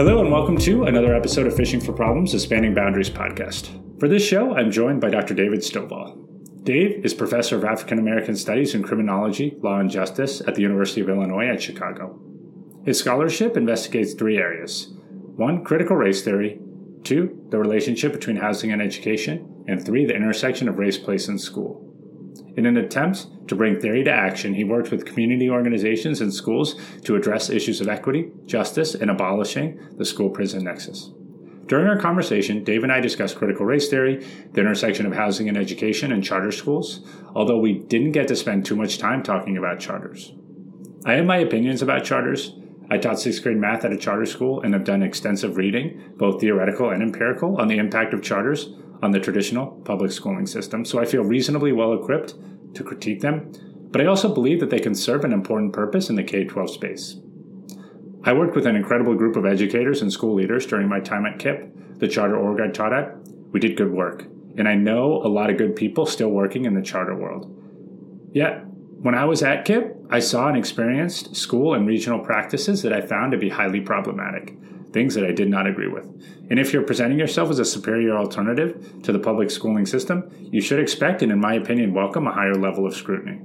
Hello, and welcome to another episode of Fishing for Problems, a Spanning Boundaries podcast. For this show, I'm joined by Dr. David Stovall. Dave is professor of African American Studies and Criminology, Law and Justice at the University of Illinois at Chicago. His scholarship investigates three areas one, critical race theory, two, the relationship between housing and education, and three, the intersection of race, place, and school. In an attempt to bring theory to action, he worked with community organizations and schools to address issues of equity, justice, and abolishing the school prison nexus. During our conversation, Dave and I discussed critical race theory, the intersection of housing and education, and charter schools, although we didn't get to spend too much time talking about charters. I have my opinions about charters. I taught sixth grade math at a charter school and have done extensive reading, both theoretical and empirical, on the impact of charters on the traditional public schooling system, so I feel reasonably well equipped to critique them, but I also believe that they can serve an important purpose in the K 12 space. I worked with an incredible group of educators and school leaders during my time at KIPP, the charter org I taught at. We did good work, and I know a lot of good people still working in the charter world. Yet, when I was at KIPP, I saw and experienced school and regional practices that I found to be highly problematic things that I did not agree with. And if you're presenting yourself as a superior alternative to the public schooling system, you should expect and, in my opinion, welcome a higher level of scrutiny.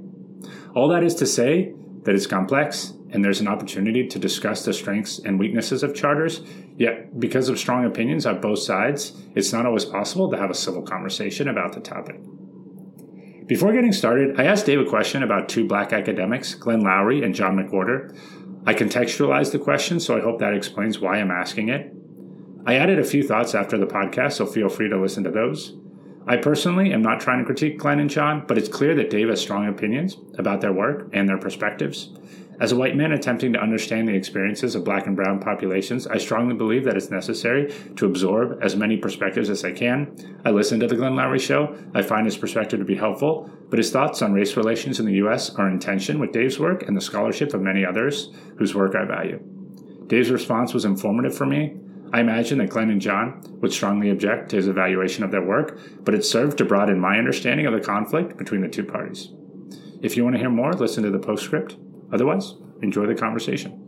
All that is to say that it's complex and there's an opportunity to discuss the strengths and weaknesses of charters. Yet, because of strong opinions on both sides, it's not always possible to have a civil conversation about the topic. Before getting started, I asked Dave a question about two black academics, Glenn Loury and John McWhorter, I contextualized the question, so I hope that explains why I'm asking it. I added a few thoughts after the podcast, so feel free to listen to those. I personally am not trying to critique Glenn and John, but it's clear that Dave has strong opinions about their work and their perspectives. As a white man attempting to understand the experiences of black and brown populations, I strongly believe that it's necessary to absorb as many perspectives as I can. I listen to the Glenn Loury show. I find his perspective to be helpful, but his thoughts on race relations in the U.S. are in tension with Dave's work and the scholarship of many others whose work I value. Dave's response was informative for me. I imagine that Glenn and John would strongly object to his evaluation of their work, but it served to broaden my understanding of the conflict between the two parties. If you want to hear more, listen to the postscript. Otherwise, enjoy the conversation.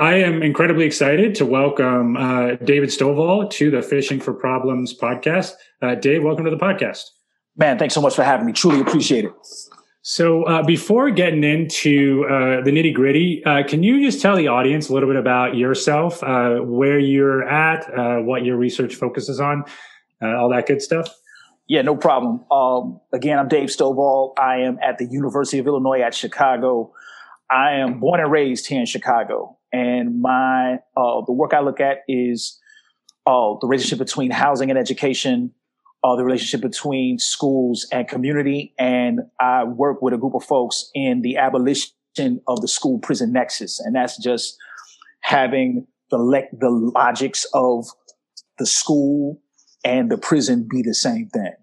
I am incredibly excited to welcome uh, David Stovall to the Fishing for Problems podcast. Uh, Dave, welcome to the podcast. Man, thanks so much for having me. Truly appreciate it. So, uh, before getting into uh, the nitty gritty, uh, can you just tell the audience a little bit about yourself, uh, where you're at, what your research focuses on, all that good stuff? Yeah, no problem. Um, again, I'm Dave Stovall. I am at the University of Illinois at Chicago. I am born and raised here in Chicago, and my uh, the work I look at is uh, the relationship between housing and education, uh, the relationship between schools and community, and I work with a group of folks in the abolition of the school prison nexus, and that's just having the le- the logics of the school and the prison be the same thing.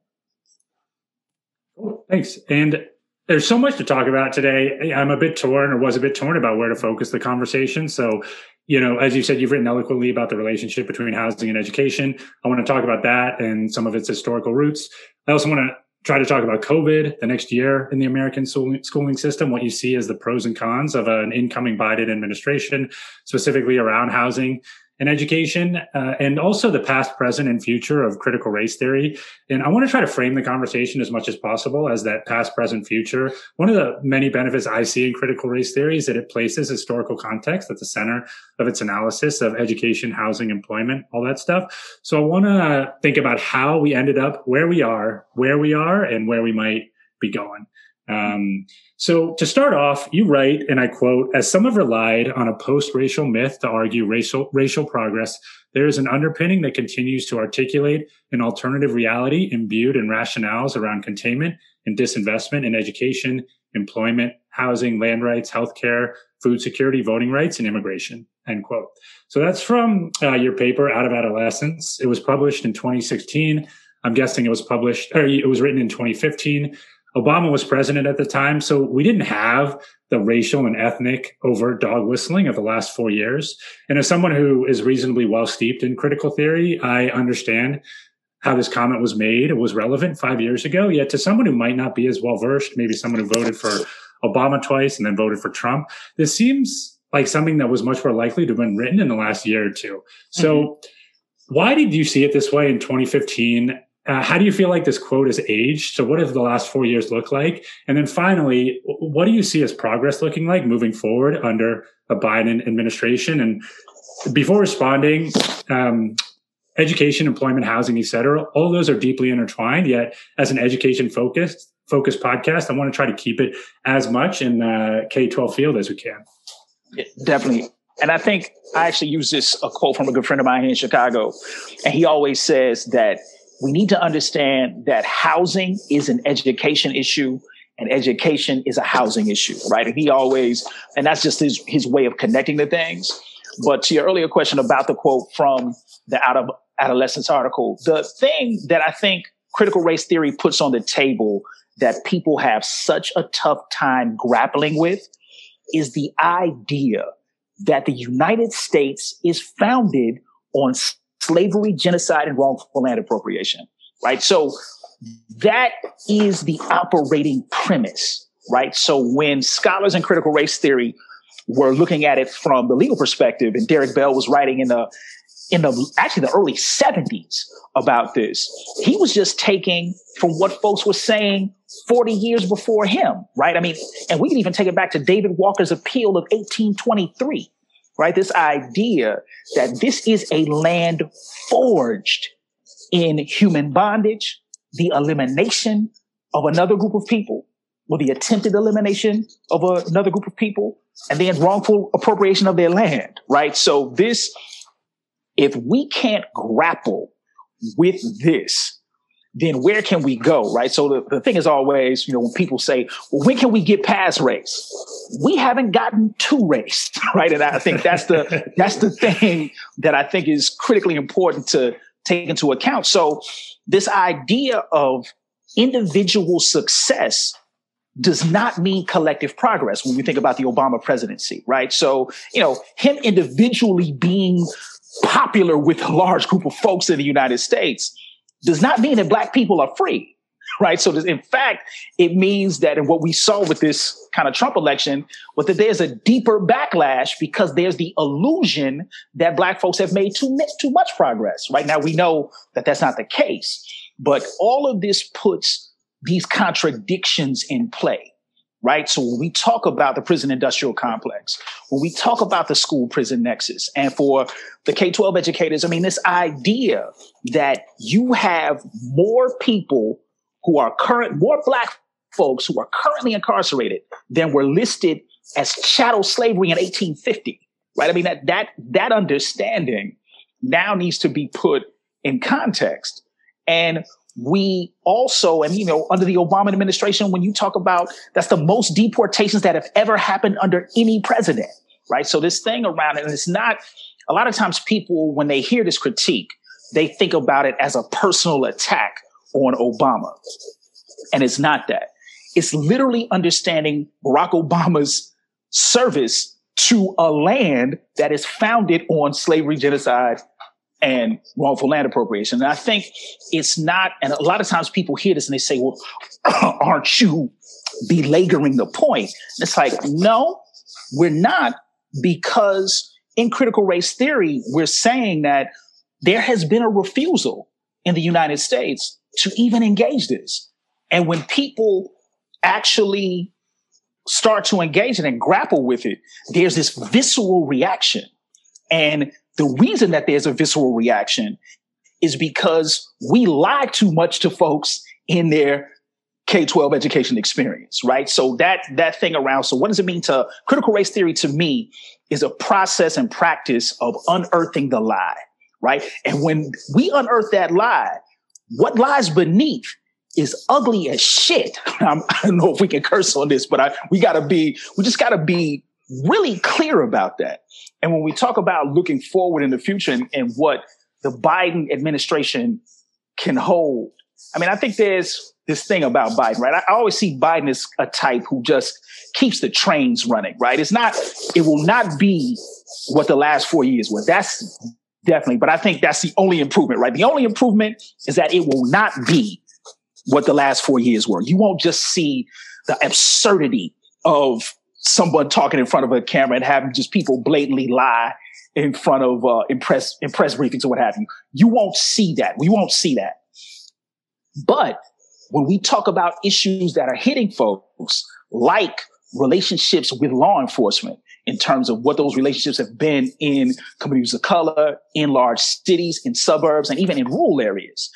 Thanks. And there's so much to talk about today. I'm a bit torn or was a bit torn about where to focus the conversation. So, you know, as you said, you've written eloquently about the relationship between housing and education. I want to talk about that and some of its historical roots. I also want to try to talk about COVID, the next year in the American schooling system, what you see as the pros and cons of an incoming Biden administration, specifically around housing and education, uh, and also the past, present, and future of critical race theory. And I want to try to frame the conversation as much as possible as that past, present, future. One of the many benefits I see in critical race theory is that it places historical context at the center of its analysis of education, housing, employment, all that stuff. So I want to think about how we ended up where we are, where we are, and where we might be going. Um, so to start off, you write, and I quote, as some have relied on a post-racial myth to argue racial, racial progress, there is an underpinning that continues to articulate an alternative reality imbued in rationales around containment and disinvestment in education, employment, housing, land rights, healthcare, food security, voting rights, and immigration. End quote. So that's from uh, your paper, Out of Adolescence. It was published in 2016. I'm guessing it was published, or it was written in 2015. Obama was president at the time, so we didn't have the racial and ethnic overt dog whistling of the last four years. And as someone who is reasonably well steeped in critical theory, I understand how this comment was made. It was relevant five years ago. Yet to someone who might not be as well versed, maybe someone who voted for Obama twice and then voted for Trump, this seems like something that was much more likely to have been written in the last year or two. So, mm-hmm. why did you see it this way in 2015? Uh, how do you feel like this quote has aged? So, what have the last four years look like? And then finally, what do you see as progress looking like moving forward under a Biden administration? And before responding, um, education, employment, housing, et cetera, all those are deeply intertwined. Yet, as an education focused focused podcast, I want to try to keep it as much in the K twelve field as we can. Yeah, definitely. And I think I actually use this a quote from a good friend of mine here in Chicago, and he always says that we need to understand that housing is an education issue and education is a housing issue, right? And he always, and that's just his his way of connecting the things. But to your earlier question about the quote from the out of adolescence article, the thing that I think critical race theory puts on the table that people have such a tough time grappling with is the idea that the United States is founded on slavery, genocide, and wrongful land appropriation, right? So that is the operating premise, right? So when scholars in critical race theory were looking at it from the legal perspective, and Derrick Bell was writing in the in the actually the early 70s about this. He was just taking from what folks were saying 40 years before him, right? I mean, and we can even take it back to David Walker's appeal of 1823, right? This idea that this is a land forged in human bondage, the elimination of another group of people, or the attempted elimination of another group of people, and then wrongful appropriation of their land, right? So this if we can't grapple with this, then where can we go? Right. So the, the thing is always, you know, when people say, well, when can we get past race? We haven't gotten to race. Right. And I think that's the, that's the thing that I think is critically important to take into account. So this idea of individual success does not mean collective progress when we think about the Obama presidency, right? So, you know, him individually being popular with a large group of folks in the United States does not mean that black people are free. Right. So in fact, it means that, and what we saw with this kind of Trump election was that there's a deeper backlash because there's the illusion that black folks have made too, too much progress. Right now, we know that that's not the case, but all of this puts these contradictions in play right? So when we talk about the prison industrial complex, when we talk about the school prison nexus, and for the K 12 educators, I mean, this idea that you have more people who are current, more black folks who are currently incarcerated than were listed as chattel slavery in 1850, right? I mean, that, that, that understanding now needs to be put in context. And we also, and you know, under the Obama administration, when you talk about that's the most deportations that have ever happened under any president, right? So this thing around it, and it's not a lot of times people, when they hear this critique, they think about it as a personal attack on Obama. And it's not that. It's literally understanding Barack Obama's service to a land that is founded on slavery, genocide, and wrongful land appropriation. And I think it's not, and a lot of times people hear this and they say, well, aren't you belaboring the point? And it's like, no, we're not because in critical race theory, we're saying that there has been a refusal in the United States to even engage this. And when people actually start to engage it and grapple with it, there's this visceral reaction. And the reason that there's a visceral reaction is because we lie too much to folks in their K-12 education experience, right? So that that thing around. So what does it mean to critical race theory to me is a process and practice of unearthing the lie, right? And when we unearth that lie, what lies beneath is ugly as shit. I'm, I do not know if we can curse on this, but I, we gotta be, we just gotta be really clear about that. And when we talk about looking forward in the future and, and what the Biden administration can hold, I mean, I think there's this thing about Biden, right? I, always see Biden as a type who just keeps the trains running, right? It's not, it will not be what the last four years were. That's definitely, but I think that's the only improvement, right? The only improvement is that it will not be what the last four years were. You won't just see the absurdity of someone talking in front of a camera and having just people blatantly lie in front of uh, impress impress briefings or what have you. You won't see that. We won't see that. But when we talk about issues that are hitting folks, like relationships with law enforcement, in terms of what those relationships have been in communities of color, in large cities, in suburbs, and even in rural areas,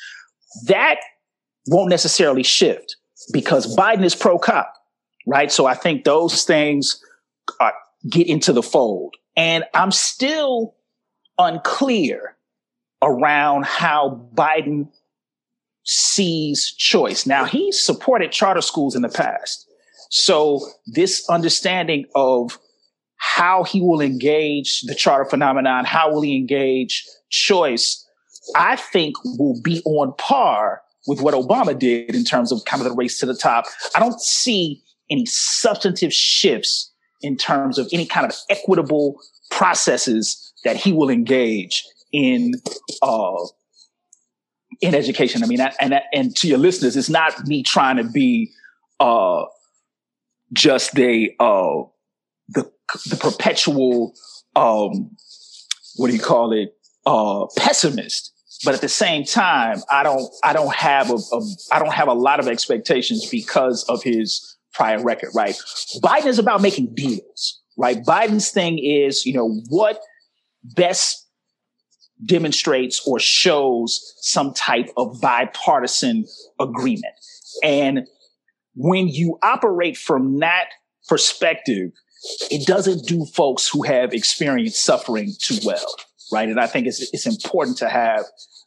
that won't necessarily shift because Biden is pro cop, right? So I think those things are, get into the fold. And I'm still unclear around how Biden sees choice. Now, he supported charter schools in the past. So this understanding of how he will engage the charter phenomenon, how will he engage choice, I think will be on par with what Obama did in terms of kind of the race to the top. I don't see any substantive shifts in terms of any kind of equitable processes that he will engage in uh, in education. I mean, and and to your listeners, it's not me trying to be uh, just a uh, the the perpetual um, what do you call it uh, pessimist. But at the same time, I don't I don't have a, a I don't have a lot of expectations because of his prior record. Right, Biden is about making deals. Right, Biden's thing is you know what best demonstrates or shows some type of bipartisan agreement. And when you operate from that perspective, it doesn't do folks who have experienced suffering too well, right? And I think it's, it's important to have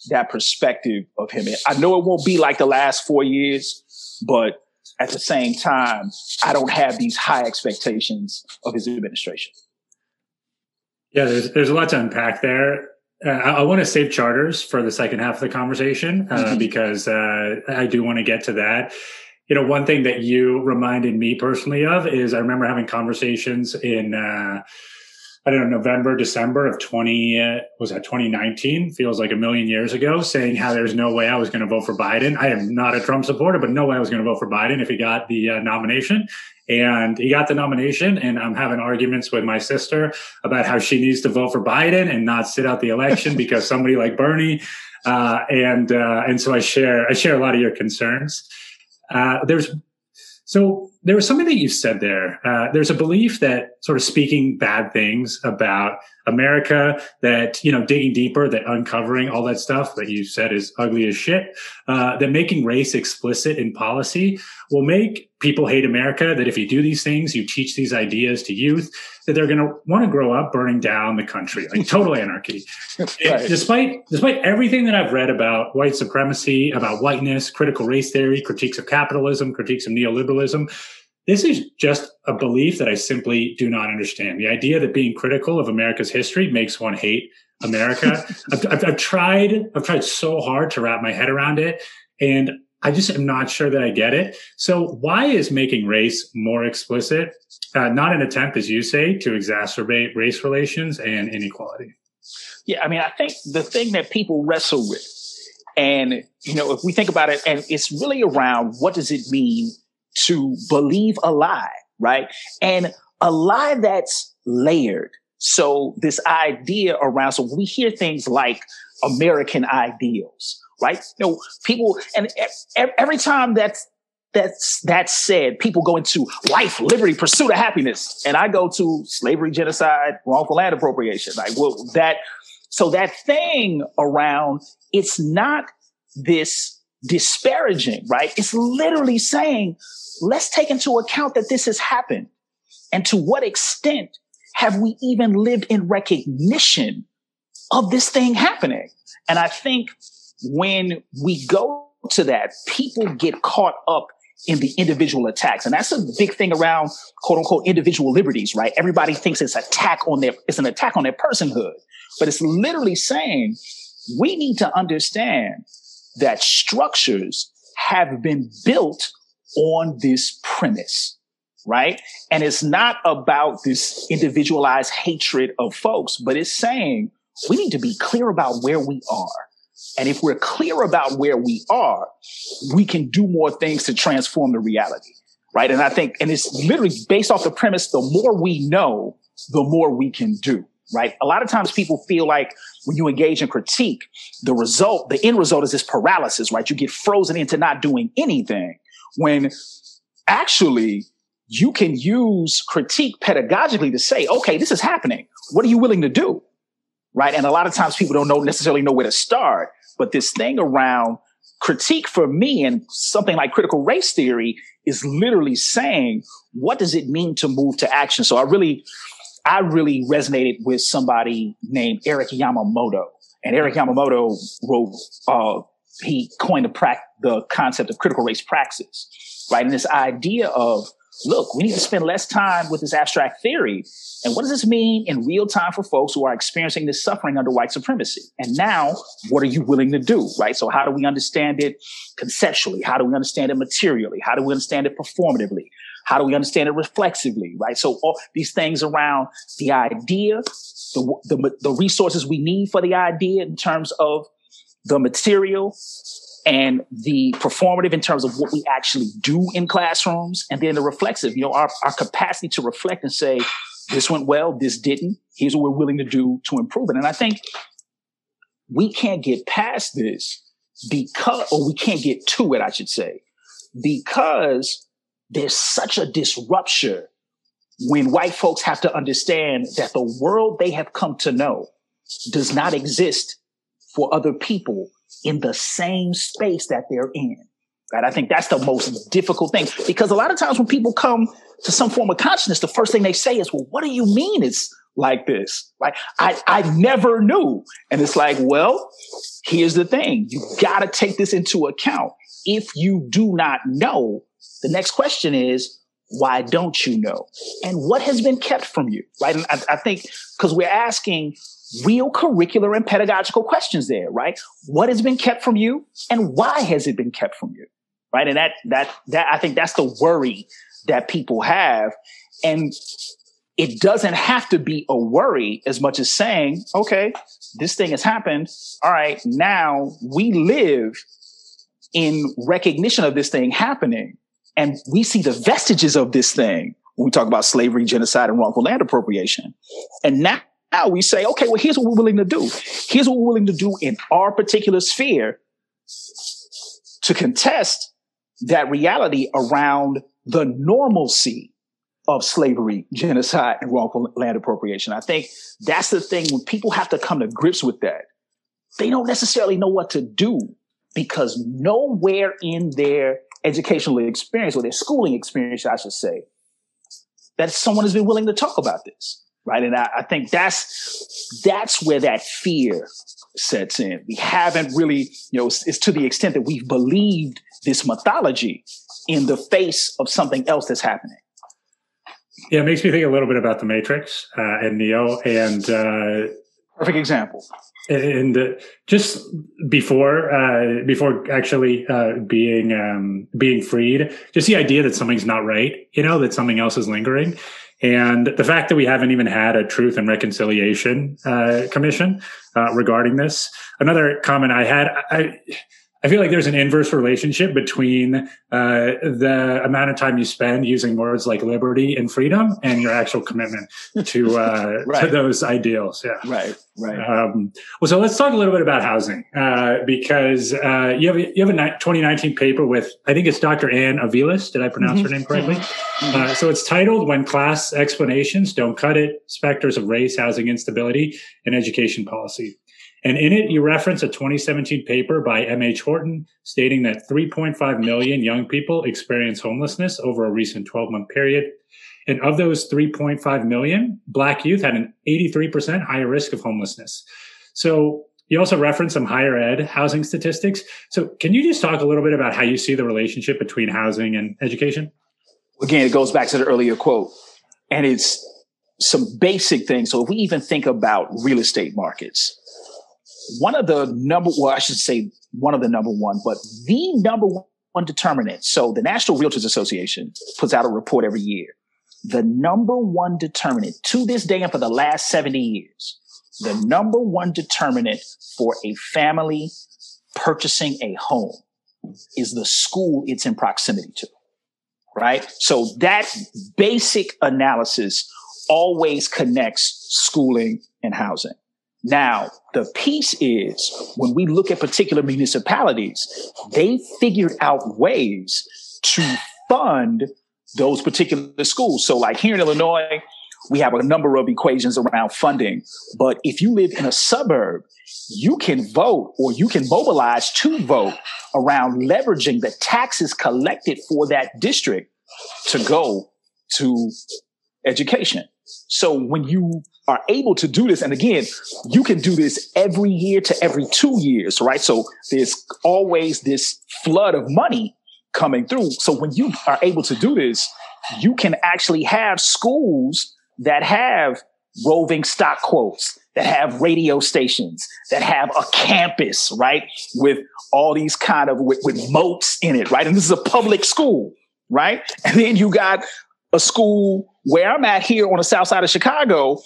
that perspective of him. I know it won't be like the last four years, but at the same time, I don't have these high expectations of his administration. Yeah, there's there's a lot to unpack there. Uh, I, I want to save charters for the second half of the conversation uh, mm-hmm. because uh, I do want to get to that. You know, one thing that you reminded me personally of is I remember having conversations in uh, I don't know, November, December of 20, uh, was that 2019? Feels like a million years ago, saying how there's no way I was going to vote for Biden. I am not a Trump supporter, but no way I was going to vote for Biden if he got the uh, nomination. And he got the nomination, and I'm having arguments with my sister about how she needs to vote for Biden and not sit out the election because somebody like Bernie. Uh, and uh, and so I share I share a lot of your concerns. Uh, there's so there was something that you said there. Uh, there's a belief that sort of speaking bad things about America, that you know, digging deeper, that uncovering all that stuff that you said is ugly as shit, uh, that making race explicit in policy will make people hate America. That if you do these things, you teach these ideas to youth, that they're going to want to grow up burning down the country, like total anarchy. right. Despite despite everything that I've read about white supremacy, about whiteness, critical race theory, critiques of capitalism, critiques of neoliberalism this is just a belief that I simply do not understand. The idea that being critical of America's history makes one hate America. I've, I've, I've, tried, I've tried so hard to wrap my head around it, and I just am not sure that I get it. So, why is making race more explicit uh, not an attempt, as you say, to exacerbate race relations and inequality? Yeah, I mean, I think the thing that people wrestle with, and you know, if we think about it, and it's really around what does it mean to believe a lie, right? And a lie that's layered. So this idea around, so we hear things like American ideals, right? You know, people, and every time that's, that's, that's said, people go into life, liberty, pursuit of happiness. And I go to slavery, genocide, wrongful land appropriation. Like, well, that, so that thing around, it's not this disparaging, right? It's literally saying, let's take into account that this has happened. And to what extent have we even lived in recognition of this thing happening? And I think when we go to that, people get caught up in the individual attacks. And that's a big thing around quote unquote individual liberties, right? Everybody thinks it's attack on their, it's an attack on their personhood, but it's literally saying we need to understand that structures have been built on this premise, right? And it's not about this individualized hatred of folks, but it's saying we need to be clear about where we are. And if we're clear about where we are, we can do more things to transform the reality, right? And I think, and it's literally based off the premise: the more we know, the more we can do, right? A lot of times people feel like when you engage in critique, the result, the end result is this paralysis, right? You get frozen into not doing anything when actually you can use critique pedagogically to say, okay, this is happening. What are you willing to do? Right. And a lot of times people don't know necessarily know where to start, but this thing around critique for me and something like critical race theory is literally saying, what does it mean to move to action? So I really, I really resonated with somebody named Eric Yamamoto. And Eric Yamamoto wrote, uh, he coined the, pra- the concept of critical race praxis, right? And this idea of look, we need to spend less time with this abstract theory. And what does this mean in real time for folks who are experiencing this suffering under white supremacy? And now, what are you willing to do? Right. So, how do we understand it conceptually? How do we understand it materially? How do we understand it performatively? How do we understand it reflexively? Right. So, all these things around the idea, the, the, the resources we need for the idea in terms of the material and the performative in terms of what we actually do in classrooms, and then the reflexive, you know, our, our capacity to reflect and say, this went well, this didn't. Here's what we're willing to do to improve it. And I think we can't get past this because, or we can't get to it, I should say, because there's such a disruption when white folks have to understand that the world they have come to know does not exist for other people in the same space that they're in. Right. I think that's the most difficult thing because a lot of times when people come to some form of consciousness, the first thing they say is, well, what do you mean it's like this? Right. I, I never knew. And it's like, well, here's the thing. You got to take this into account. If you do not know, the next question is, why don't you know? And what has been kept from you? Right. And I, I think because we're asking real curricular and pedagogical questions there, right? What has been kept from you and why has it been kept from you? Right. And that, that, that, I think that's the worry that people have. And it doesn't have to be a worry as much as saying, okay, this thing has happened. All right. Now we live in recognition of this thing happening and we see the vestiges of this thing when we talk about slavery, genocide, and wrongful land appropriation. And now now we say, okay, well, here's what we're willing to do. Here's what we're willing to do in our particular sphere to contest that reality around the normalcy of slavery, genocide, and wrongful land appropriation. I think that's the thing when people have to come to grips with that. They don't necessarily know what to do because nowhere in their educational experience or their schooling experience, I should say, that someone has been willing to talk about this right? And I, I think that's that's where that fear sets in. We haven't really, you know, it's, it's, to the extent that we've believed this mythology in the face of something else that's happening. Yeah, it makes me think a little bit about the Matrix uh, and Neo, and uh, perfect example. And uh, just before uh, before actually uh, being um, being freed, just the idea that something's not right, you know, that something else is lingering and the fact that we haven't even had a Truth and Reconciliation uh, Commission uh, regarding this. Another comment I had, I, I feel like there's an inverse relationship between uh, the amount of time you spend using words like liberty and freedom and your actual commitment to uh, right. to those ideals. Yeah, right, right. Um, well, so let's talk a little bit about housing uh, because uh, you have you have a 2019 paper with I think it's Dr. Ann Aviles. Did I pronounce mm-hmm. her name correctly? Mm-hmm. Uh, so it's titled "When Class Explanations Don't Cut It: Specters of Race, Housing Instability, and Education Policy." And in it, you reference a 2017 paper by M.H. Morton stating that 3.5 million young people experience homelessness over a recent 12 month period. And of those 3.5 million, Black youth had an 83% higher risk of homelessness. So you also reference some higher ed housing statistics. So can you just talk a little bit about how you see the relationship between housing and education? Again, it goes back to the earlier quote, and it's some basic things. So if we even think about real estate markets, one of the number, well, I should say one of the number one, but the number one determinant. So the National Realtors Association puts out a report every year. The number one determinant to this day and for the last 70 years, the number one determinant for a family purchasing a home is the school it's in proximity to. right? So that basic analysis always connects schooling and housing. Now, the piece is when we look at particular municipalities, they figured out ways to fund those particular schools. So, like here in Illinois, we have a number of equations around funding. But if you live in a suburb, you can vote or you can mobilize to vote around leveraging the taxes collected for that district to go to education. So when you are able to do this, and again, you can do this every year to every two years, right? So there's always this flood of money coming through. So when you are able to do this, you can actually have schools that have roving stock quotes, that have radio stations, that have a campus, right? With all these kind of, with, with moats in it, right? And this is a public school, right? And then you got a school where I'm at here on the south side of Chicago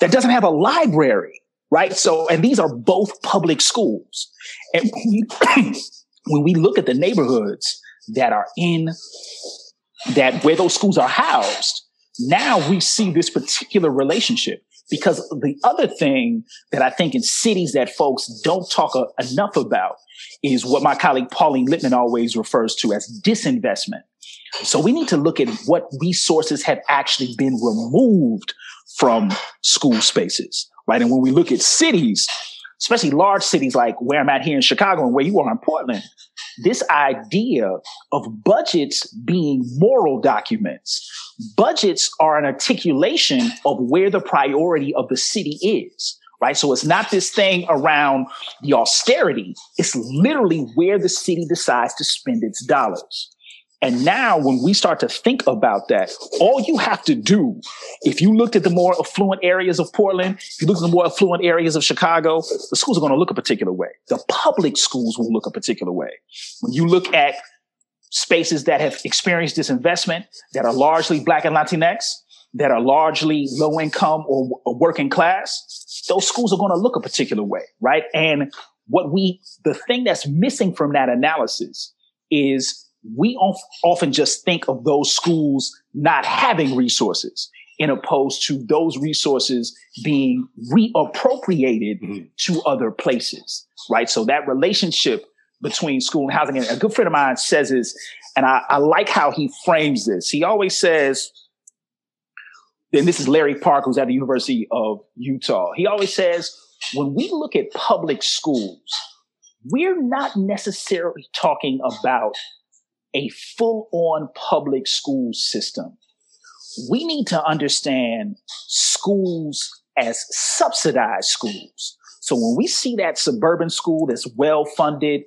that doesn't have a library, right? So, and these are both public schools. And when we, when we look at the neighborhoods that are in that where those schools are housed, now we see this particular relationship because the other thing that I think in cities that folks don't talk a, enough about is what my colleague Pauline Lipman always refers to as disinvestment. So we need to look at what resources have actually been removed from school spaces, right? And when we look at cities, especially large cities like where I'm at here in Chicago and where you are in Portland, this idea of budgets being moral documents. Budgets are an articulation of where the priority of the city is, right? So it's not this thing around the austerity. It's literally where the city decides to spend its dollars. And now when we start to think about that, all you have to do, if you looked at the more affluent areas of Portland, if you look at the more affluent areas of Chicago, the schools are going to look a particular way. The public schools will look a particular way. When you look at spaces that have experienced disinvestment, that are largely Black and Latinx, that are largely low income or, or working class, those schools are going to look a particular way, right? And what we, the thing that's missing from that analysis is we often just think of those schools not having resources in opposed to those resources being reappropriated mm-hmm. to other places, right? So that relationship between school and housing, and a good friend of mine says is, and I, I like how he frames this. He always says, and this is Larry Park, who's at the University of Utah. He always says, when we look at public schools, we're not necessarily talking about a full on public school system. We need to understand schools as subsidized schools. So when we see that suburban school that's well funded,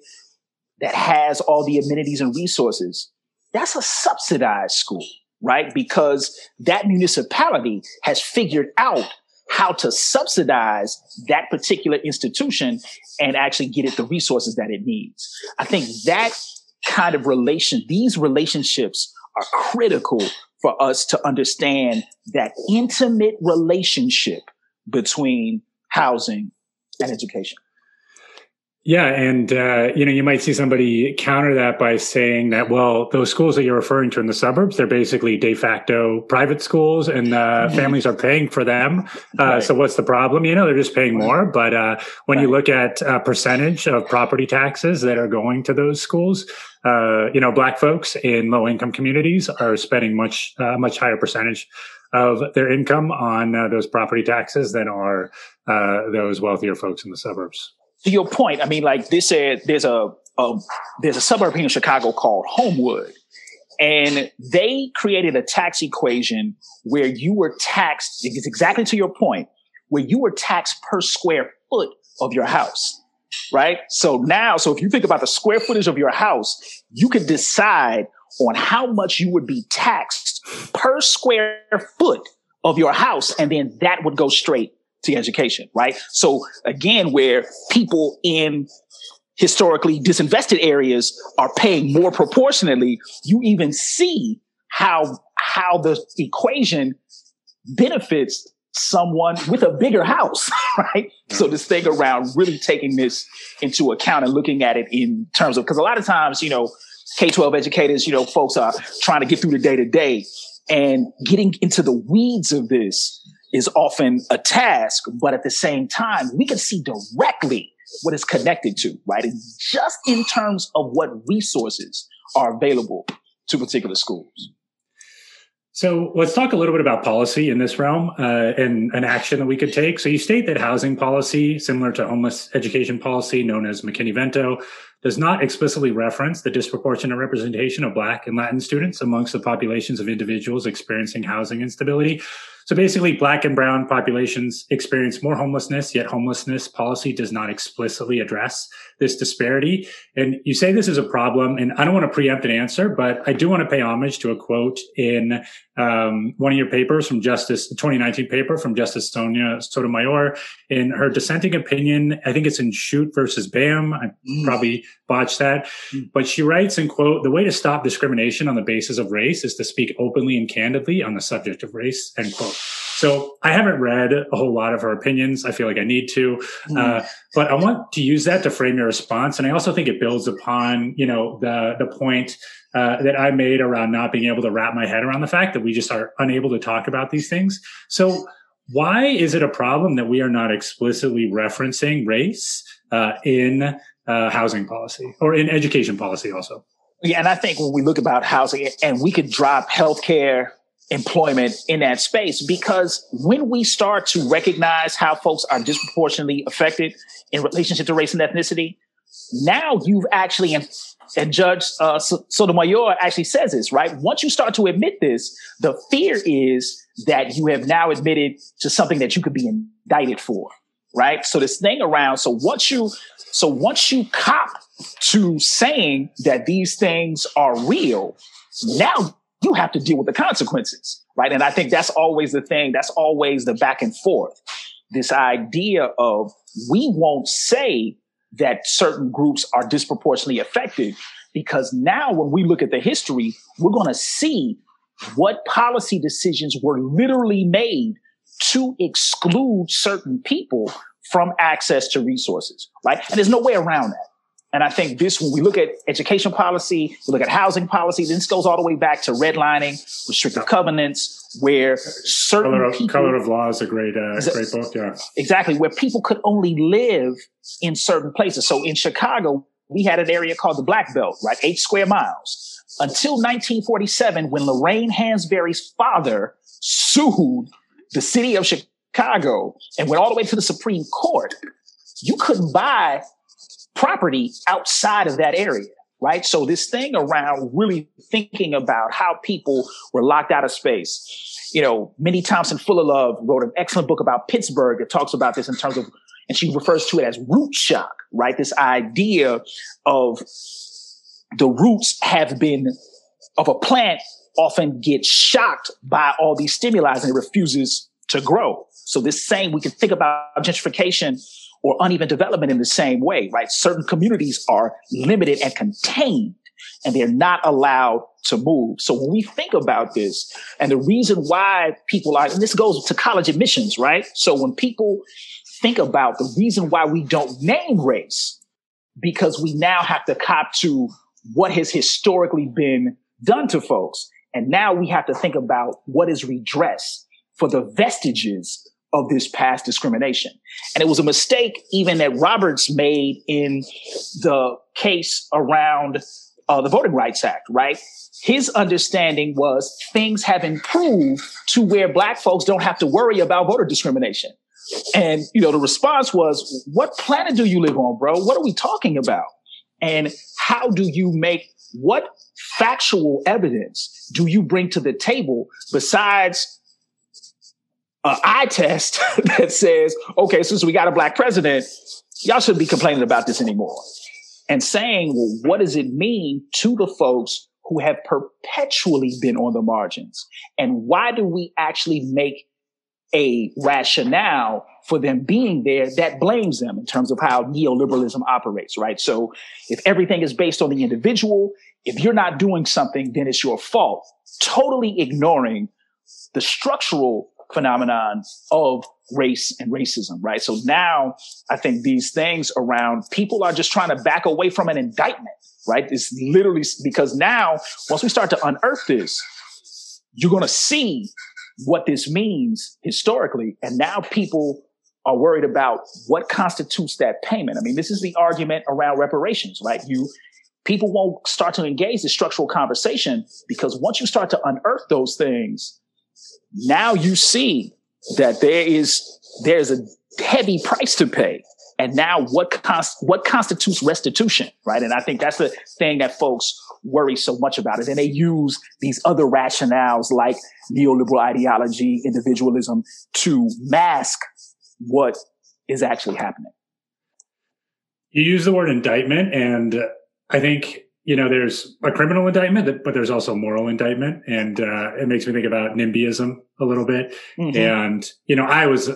that has all the amenities and resources, that's a subsidized school, right? Because that municipality has figured out how to subsidize that particular institution and actually get it the resources that it needs. I think that kind of relation, these relationships are critical for us to understand that intimate relationship between housing and education. Yeah, and uh, you know, you might see somebody counter that by saying that, well, those schools that you're referring to in the suburbs, they're basically de facto private schools, and uh, families are paying for them. Uh, right. So what's the problem? You know, they're just paying more. But uh, when right. you look at a percentage of property taxes that are going to those schools, uh, you know, black folks in low income communities are spending much uh, much higher percentage of their income on those property taxes than are those wealthier folks in the suburbs to your point, I mean, like this said, there's a, a there's a suburb here in Chicago called Homewood, and they created a tax equation where you were taxed. It's exactly to your point, where you were taxed per square foot of your house. Right. So now, so if you think about the square footage of your house, you could decide on how much you would be taxed per square foot of your house. And then that would go straight to education, right? So again, where people in historically disinvested areas are paying more proportionately, you even see how, how the equation benefits someone with a bigger house, right? So this thing around really taking this into account and looking at it in terms of, because a lot of times, you know, K 12 educators, you know, folks are trying to get through the day to day and getting into the weeds of this is often a task, but at the same time, we can see directly what it's connected to, right? And just in terms of what resources are available to particular schools. So let's talk a little bit about policy in this realm uh, and an action that we could take. So you state that housing policy, similar to homeless education policy known as McKinney-Vento, does not explicitly reference the disproportionate representation of Black and Latin students amongst the populations of individuals experiencing housing instability. So basically, black and brown populations experience more homelessness, yet homelessness policy does not explicitly address this disparity. And you say this is a problem, and I don't want to preempt an answer, but I do want to pay homage to a quote in um, one of your papers from Justice, 2019 paper from Justice Sonia Sotomayor. In her dissenting opinion, I think it's in Schuette versus BAMN. I mm. probably botched that, mm. but she writes in quote, the way to stop discrimination on the basis of race is to speak openly and candidly on the subject of race, end quote. So I haven't read a whole lot of her opinions. I feel like I need to, mm. uh, but I want to use that to frame your response. And I also think it builds upon, you know, the the point uh, that I made around not being able to wrap my head around the fact that we just are unable to talk about these things. So why is it a problem that we are not explicitly referencing race uh, in uh, housing policy or in education policy also? Yeah, and I think when we look about housing, and we could drop healthcare employment in that space because when we start to recognize how folks are disproportionately affected in relationship to race and ethnicity, now you've actually, and Judge uh, Sotomayor actually says this, right? Once you start to admit this, the fear is that you have now admitted to something that you could be indicted for, right? So this thing around, so once you, so once you cop to saying that these things are real, now you have to deal with the consequences, right? And I think that's always the thing. That's always the back and forth. This idea of we won't say that certain groups are disproportionately affected because now when we look at the history, we're going to see what policy decisions were literally made to exclude certain people from access to resources, right? And there's no way around that. And I think this, when we look at education policy, we look at housing policy, this goes all the way back to redlining, restrictive covenants, where certain Color of, people, Color of Law is a great, uh, great book. Yeah, exactly, where people could only live in certain places. So in Chicago, we had an area called the Black Belt, right, eight square miles. Until 1947, when Lorraine Hansberry's father sued the city of Chicago and went all the way to the Supreme Court, you couldn't buy property outside of that area right? So this thing around really thinking about how people were locked out of space. You know, Mindy Thompson Fullilove wrote an excellent book about Pittsburgh that talks about this in terms of, and she refers to it as root shock, right? This idea of the roots have been of a plant often gets shocked by all these stimuli and it refuses to grow. So this same, we can think about gentrification or uneven development in the same way, right? Certain communities are limited and contained and they're not allowed to move. So when we think about this and the reason why people are, and this goes to college admissions, right? So when people think about the reason why we don't name race, because we now have to cop to what has historically been done to folks. And now we have to think about what is redress for the vestiges of this past discrimination. And it was a mistake even that Roberts made in the case around uh, the Voting Rights Act, right? His understanding was things have improved to where black folks don't have to worry about voter discrimination. And, you know, the response was, what planet do you live on, bro? What are we talking about? And how do you make what factual evidence do you bring to the table besides an eye test that says, okay, since we got a black president, y'all shouldn't be complaining about this anymore. And saying, well, what does it mean to the folks who have perpetually been on the margins? And why do we actually make a rationale for them being there that blames them in terms of how neoliberalism operates, right? So if everything is based on the individual, if you're not doing something, then it's your fault. Totally ignoring the structural phenomenon of race and racism, right? So now I think these things around people are just trying to back away from an indictment, right? It's literally because now once we start to unearth this, you're going to see what this means historically. And now people are worried about what constitutes that payment. I mean, this is the argument around reparations, right? You, people won't start to engage the structural conversation because once you start to unearth those things, now you see that there is, there's a heavy price to pay. And now what const- what constitutes restitution, right? And I think that's the thing that folks worry so much about it. And they use these other rationales like neoliberal ideology, individualism to mask what is actually happening. You use the word indictment, and I think you know there's a criminal indictment, but there's also moral indictment, and uh, it makes me think about NIMBYism a little bit. Mm-hmm. And you know, I was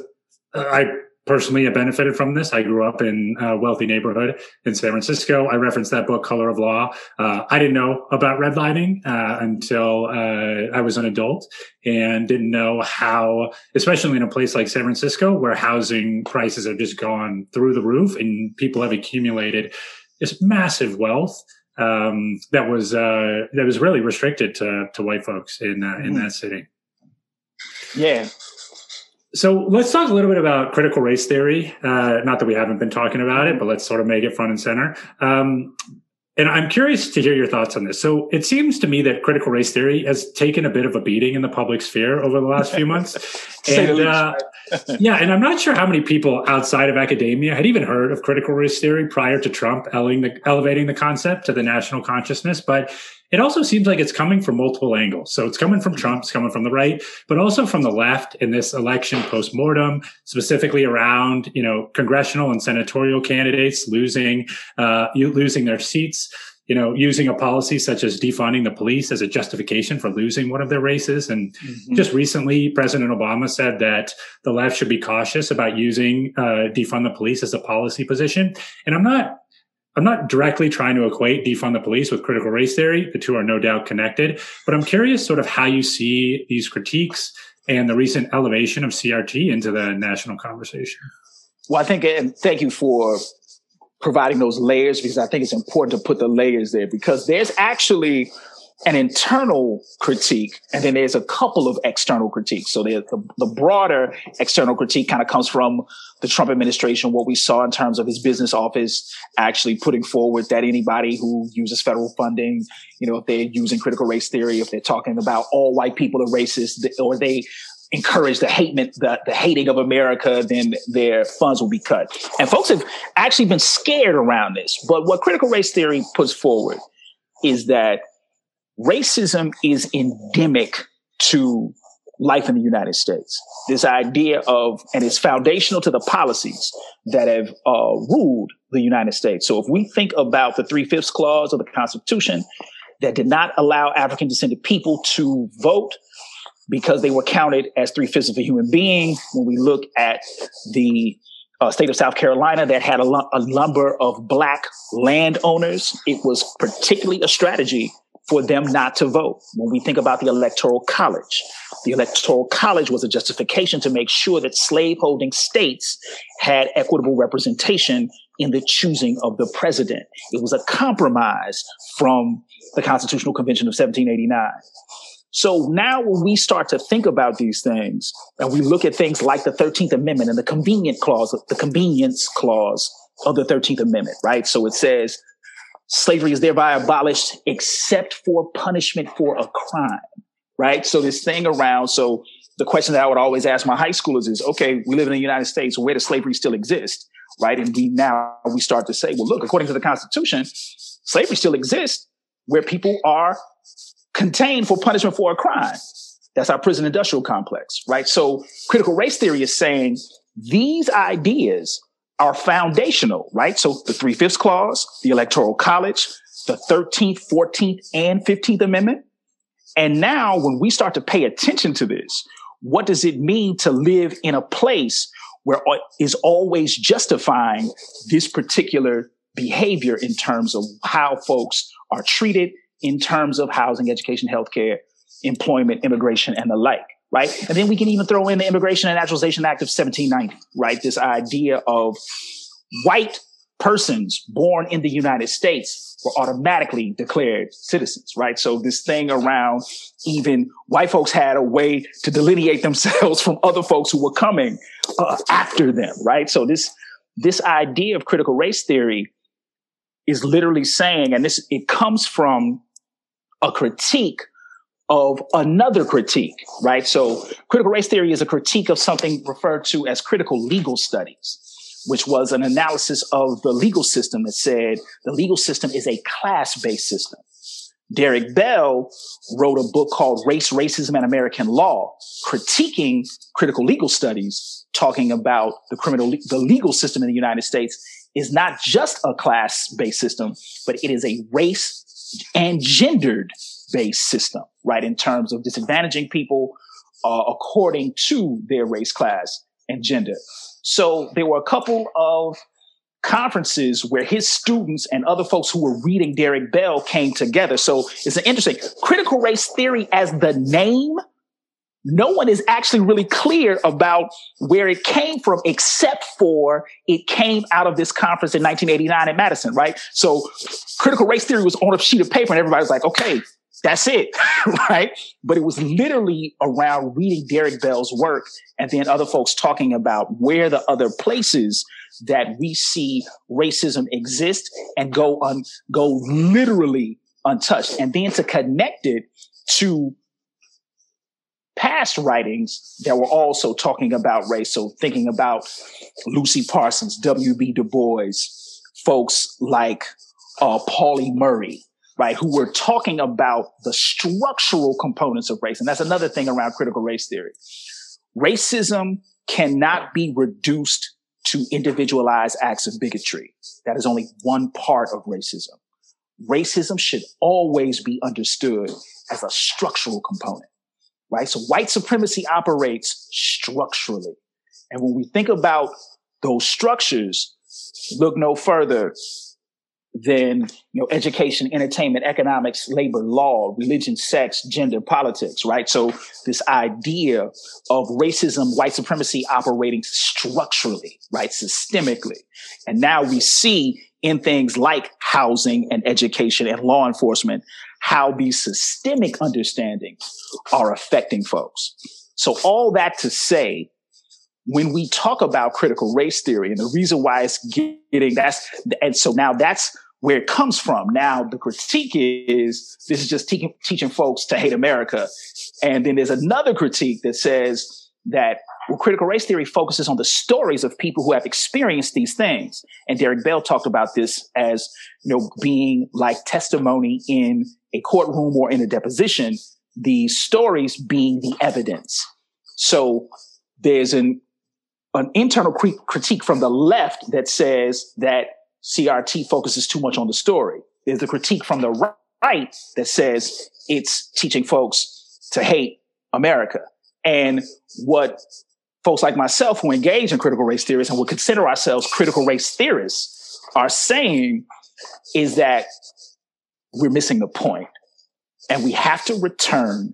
I personally have benefited from this. I grew up in a wealthy neighborhood in San Francisco. I referenced that book, Color of Law. Uh, I didn't know about redlining uh, until uh, I was an adult and didn't know how, especially in a place like San Francisco where housing prices have just gone through the roof and people have accumulated this massive wealth. Um, that was uh, that was really restricted to to white folks in uh, in mm. that city. Yeah, so let's talk a little bit about critical race theory. Uh, not that we haven't been talking about it, but let's sort of make it front and center. Um, and I'm curious to hear your thoughts on this. So it seems to me that critical race theory has taken a bit of a beating in the public sphere over the last few months. and uh, yeah, and I'm not sure how many people outside of academia had even heard of critical race theory prior to Trump elevating the concept to the national consciousness. But it also seems like it's coming from multiple angles. So it's coming from Trump, it's coming from the right, but also from the left in this election post-mortem, specifically around, you know, congressional and senatorial candidates losing, uh, losing their seats you know, using a policy such as defunding the police as a justification for losing one of their races. And mm-hmm. just recently, President Obama said that the left should be cautious about using uh, defund the police as a policy position. And I'm not I'm not directly trying to equate defund the police with critical race theory. The two are no doubt connected, but I'm curious sort of how you see these critiques and the recent elevation of CRT into the national conversation. Well, I think, and thank you for providing those layers because I think it's important to put the layers there because there's actually an internal critique, and then there's a couple of external critiques. So the, the broader external critique kind of comes from the Trump administration, what we saw in terms of his business office actually putting forward that anybody who uses federal funding, you know, if they're using critical race theory, if they're talking about all white people are racist, or they encourage the hate the, the hating of America, then their funds will be cut. And folks have actually been scared around this. But what critical race theory puts forward is that racism is endemic to life in the United States. This idea of, and it's foundational to the policies that have uh, ruled the United States. So if we think about the three fifths clause of the Constitution that did not allow African descended people to vote because they were counted as three fifths of a human being, when we look at the uh, state of South Carolina that had a, a number of black landowners, it was particularly a strategy for them not to vote. When we think about the Electoral College, the Electoral College was a justification to make sure that slaveholding states had equitable representation in the choosing of the president. It was a compromise from the Constitutional Convention of 1789. So now when we start to think about these things and we look at things like the 13th Amendment and the convenient clause, the convenience clause of the 13th Amendment, right? So it says slavery is thereby abolished except for punishment for a crime, right? So this thing around, so the question that I would always ask my high schoolers is, okay, we live in the United States, where does slavery still exist? Right. And we now we start to say, well, look, according to the Constitution, slavery still exists where people are contained for punishment for a crime. That's our prison industrial complex, right? So critical race theory is saying these ideas are foundational, right? So the three fifths clause, the electoral college, the 13th, 14th, and 15th amendment. And now when we start to pay attention to this, what does it mean to live in a place where is always justifying this particular behavior in terms of how folks are treated in terms of housing, education, healthcare, employment, immigration, and the like, right? And then we can even throw in the Immigration and Naturalization Act of 1790, right? This idea of white persons born in the United States were automatically declared citizens, right? So this thing around even white folks had a way to delineate themselves from other folks who were coming uh, after them, right? So this this idea of critical race theory is literally saying, and this it comes from a critique of another critique, right? So critical race theory is a critique of something referred to as critical legal studies, which was an analysis of the legal system that said the legal system is a class-based system. Derrick Bell wrote a book called Race, Racism, and American Law, critiquing critical legal studies, talking about the criminal, the legal system in the United States is not just a class-based system, but it is a race and gendered based system, right? In terms of disadvantaging people uh, according to their race, class, and gender. So there were a couple of conferences where his students and other folks who were reading Derrick Bell came together. So it's an interesting critical race theory as the name. No one is actually really clear about where it came from, except for it came out of this conference in 1989 in Madison, right? So critical race theory was on a sheet of paper and everybody was like, okay, that's it, right? But it was literally around reading Derrick Bell's work and then other folks talking about where the other places that we see racism exist and go on, go literally untouched. And then to connect it to past writings that were also talking about race. So thinking about Lucy Parsons, W.B. Du Bois, folks like uh, Pauli Murray, right, who were talking about the structural components of race. And that's another thing around critical race theory. Racism cannot be reduced to individualized acts of bigotry. That is only one part of racism. Racism should always be understood as a structural component, right? So white supremacy operates structurally. And when we think about those structures, look no further than you know education entertainment economics labor law religion sex gender politics right? So this idea of racism white supremacy operating structurally right systemically. And now we see in things like housing and education and law enforcement how these systemic understandings are affecting folks. So all that to say when we talk about critical race theory and the reason why it's getting that's and so now that's where it comes from. Now, the critique is this is just te- teaching folks to hate America. And then there's another critique that says that well, critical race theory focuses on the stories of people who have experienced these things. And Derrick Bell talked about this as, you know, being like testimony in a courtroom or in a deposition, the stories being the evidence. So there's an, an internal critique from the left that says that CRT focuses too much on the story. There's a critique from the right that says it's teaching folks to hate America. And what folks like myself who engage in critical race theories and would consider ourselves critical race theorists are saying is that we're missing the point. And we have to return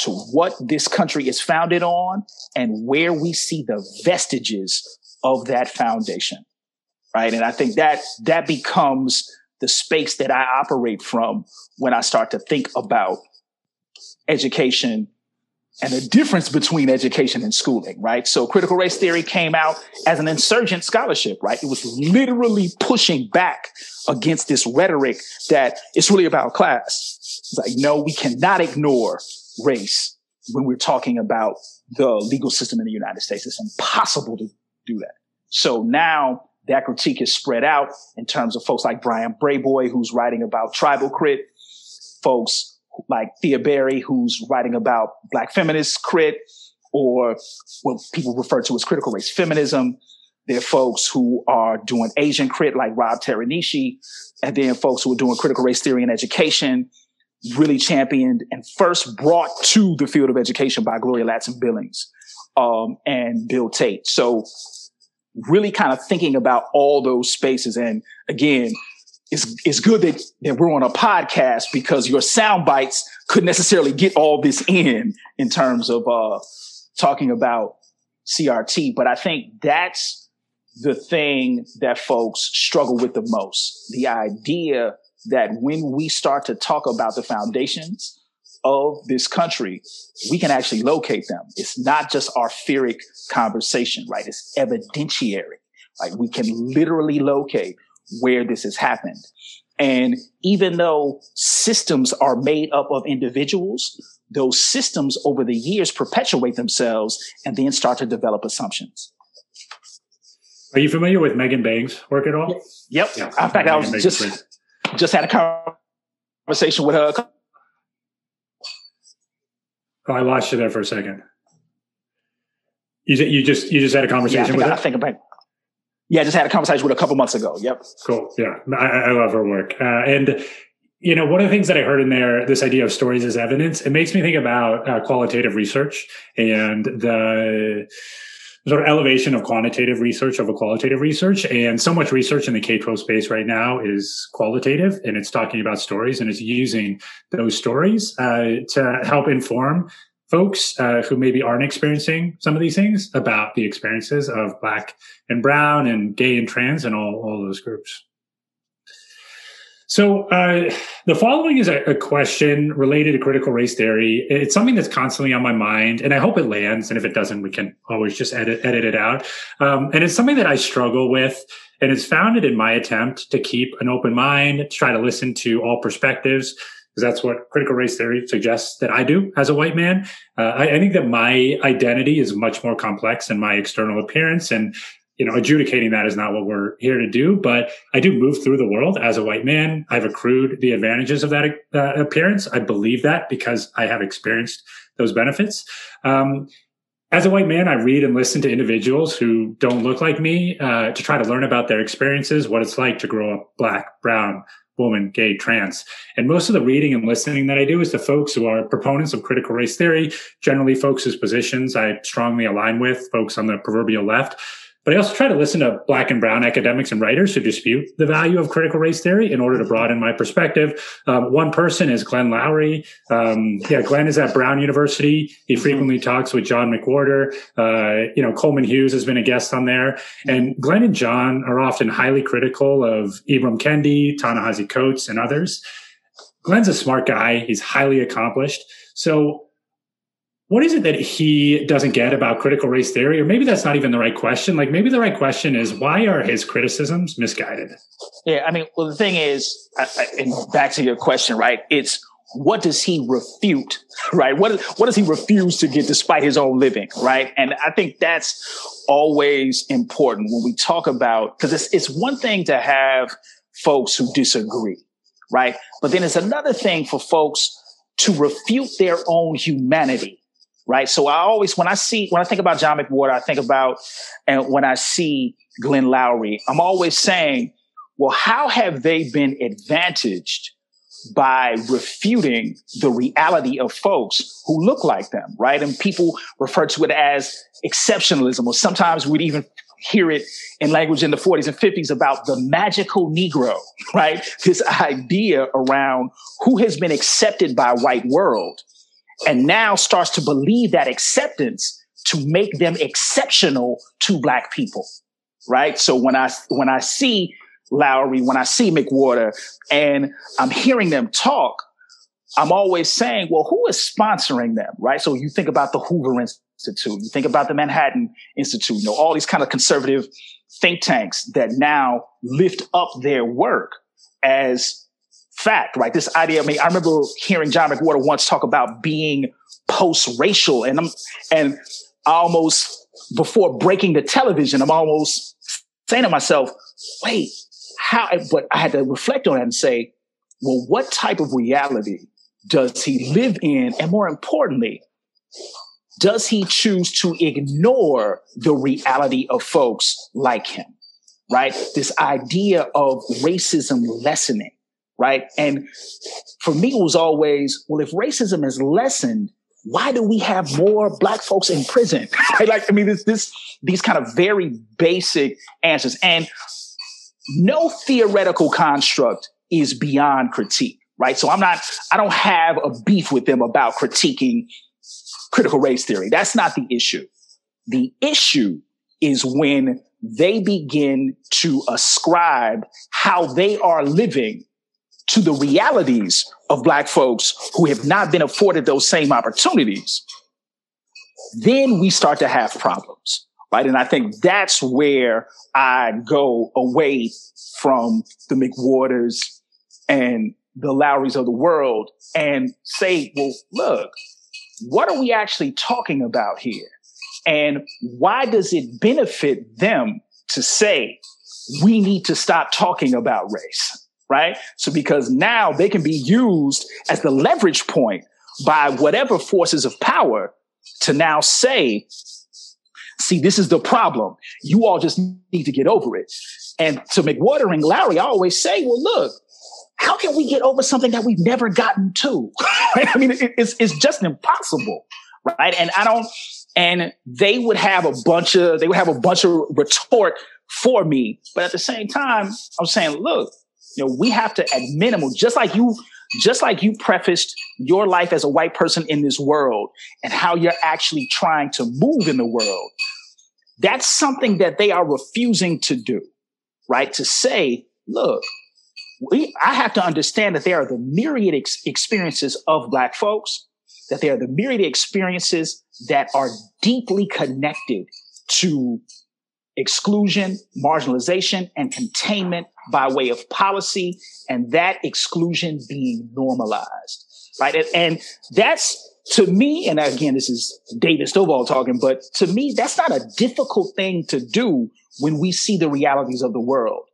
to what this country is founded on and where we see the vestiges of that foundation right? And I think that that becomes the space that I operate from when I start to think about education and the difference between education and schooling, right? So critical race theory came out as an insurgent scholarship, right? It was literally pushing back against this rhetoric that it's really about class. It's like, no, we cannot ignore race when we're talking about the legal system in the United States. It's impossible to do that. So now that critique is spread out in terms of folks like Brian Brayboy, who's writing about tribal crit, folks like Thea Berry, who's writing about black feminist crit, or what people refer to as critical race feminism. There are folks who are doing Asian crit like Rob Teranishi, and then folks who are doing critical race theory in education, really championed and first brought to the field of education by Gloria Ladson Billings um, and Bill Tate. So really kind of thinking about all those spaces. And again, it's, it's good that, that we're on a podcast because your sound bites could necessarily get all this in, in terms of, uh, talking about CRT. But I think that's the thing that folks struggle with the most. The idea that when we start to talk about the foundations of this country, we can actually locate them. It's not just our theoric conversation, right? It's evidentiary. Like we can literally locate where this has happened. And even though systems are made up of individuals, those systems over the years perpetuate themselves and then start to develop assumptions. Are you familiar with Megan Bang's work at all? Yep. Yeah. In fact, Megan I was just just had a conversation with her. Oh, I lost you there for a second. You you just you just had a conversation yeah, with I, her. I think about yeah, I just had a conversation with a couple months ago. Yep. Cool. Yeah, I, I love her work. Uh, and you know, one of the things that I heard in there, this idea of stories as evidence, it makes me think about uh, qualitative research and the sort of elevation of quantitative research over qualitative research. And so much research in the K 12 space right now is qualitative and it's talking about stories and it's using those stories uh, to help inform folks uh, who maybe aren't experiencing some of these things about the experiences of black and brown and gay and trans and all, all those groups. So uh, the following is a, a, question related to critical race theory. It's something that's constantly on my mind, and I hope it lands. And if it doesn't, we can always just edit edit it out. Um, and it's something that I struggle with, and it's founded in my attempt to keep an open mind, to try to listen to all perspectives, because that's what critical race theory suggests that I do as a white man. Uh, I, I think that my identity is much more complex than my external appearance, and you know, adjudicating that is not what we're here to do, but I do move through the world as a white man. I've accrued the advantages of that uh, appearance. I believe that because I have experienced those benefits. Um, as a white man, I read and listen to individuals who don't look like me uh, to try to learn about their experiences, what it's like to grow up black, brown, woman, gay, trans. And most of the reading and listening that I do is to folks who are proponents of critical race theory, generally folks whose positions I strongly align with, folks on the proverbial left. But I also try to listen to black and brown academics and writers who dispute the value of critical race theory in order to broaden my perspective. Um, one person is Glenn Loury. Um, yeah, Glenn is at Brown University. He mm-hmm. frequently talks with John McWhorter. Uh, you know, Coleman Hughes has been a guest on there. And Glenn and John are often highly critical of Ibram Kendi, Ta-Nehisi Coates, and others. Glenn's a smart guy. He's highly accomplished. So what is it that he doesn't get about critical race theory? Or maybe that's not even the right question. Like maybe the right question is why are his criticisms misguided? Yeah, I mean, well, the thing is, and back to your question, right? It's what does he refute, right? What, what does he refuse to get despite his own living, right? And I think that's always important when we talk about, because it's, it's one thing to have folks who disagree, right? But then it's another thing for folks to refute their own humanity right? So I always, when I see, when I think about John McWhorter, I think about, and when I see Glenn Loury, I'm always saying, well, how have they been advantaged by refuting the reality of folks who look like them, right? And people refer to it as exceptionalism, or sometimes we'd even hear it in language in the 40s and 50s about the magical Negro, right? This idea around who has been accepted by white world and now starts to believe that acceptance to make them exceptional to black people. Right. So when I, when I see Loury, when I see McWhorter and I'm hearing them talk, I'm always saying, well, who is sponsoring them? Right. So you think about the Hoover Institute, you think about the Manhattan Institute, you know, all these kind of conservative think tanks that now lift up their work as fact, right? This idea. I mean, I remember hearing John McWhorter once talk about being post-racial, and I'm and almost before breaking the television, I'm almost saying to myself, "Wait, how?" But I had to reflect on that and say, "Well, what type of reality does he live in?" And more importantly, does he choose to ignore the reality of folks like him? Right? This idea of racism lessening right? And for me, it was always, well, if racism is lessened, why do we have more black folks in prison? Like, I mean, this, this, these kind of very basic answers. And no theoretical construct is beyond critique, right? So I'm not, I don't have a beef with them about critiquing critical race theory. That's not the issue. The issue is when they begin to ascribe how they are living to the realities of black folks who have not been afforded those same opportunities, then we start to have problems, right? And I think that's where I go away from the McWhorters and the Lourys of the world and say, well, look, what are we actually talking about here? And why does it benefit them to say, we need to stop talking about race? Right? So because now they can be used as the leverage point by whatever forces of power to now say, see, this is the problem. You all just need to get over it. And to McWhorter and Loury, I always say, well, look, how can we get over something that we've never gotten to? right? I mean, it, it's, it's just impossible. Right. And I don't, and they would have a bunch of, they would have a bunch of retort for me. But at the same time, I'm saying, look, you know, we have to at minimum, just like you, just like you prefaced your life as a white person in this world and how you're actually trying to move in the world. That's something that they are refusing to do, right? To say, look, we, I have to understand that there are the myriad ex- experiences of Black folks, that there are the myriad experiences that are deeply connected to exclusion, marginalization, and containment by way of policy, and that exclusion being normalized. Right. And, and that's to me, and again, this is David Stovall talking, but to me, that's not a difficult thing to do when we see the realities of the world.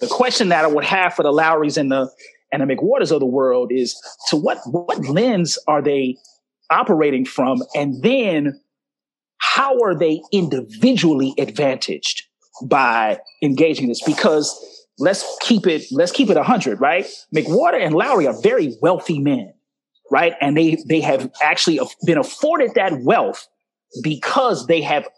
The question that I would have for the Lourys and the and the McWhorters of the world is to what what lens are they operating from, and then how are they individually advantaged by engaging this? Because let's keep it let's keep it 100 right mcwhorter and loury are very wealthy men right and they they have actually been afforded that wealth because they have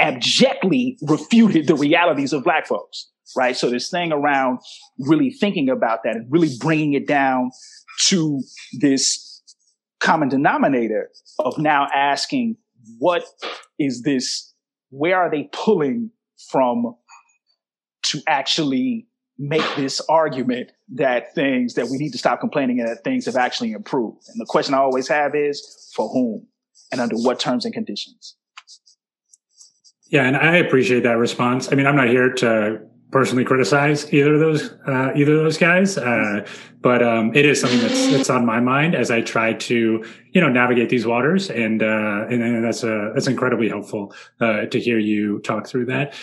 abjectly refuted the realities of black folks right? So this thing around really thinking about that and really bringing it down to this common denominator of now asking, what is this? Where are they pulling from to actually make this argument that things that we need to stop complaining and that things have actually improved? And the question I always have is for whom and under what terms and conditions? Yeah, and I appreciate that response. I mean, I'm not here to personally criticize either of those uh, either of those guys, uh, but um, it is something that's that's on my mind as I try to you know navigate these waters, and uh, and, and, that's a that's incredibly helpful uh, to hear you talk through that.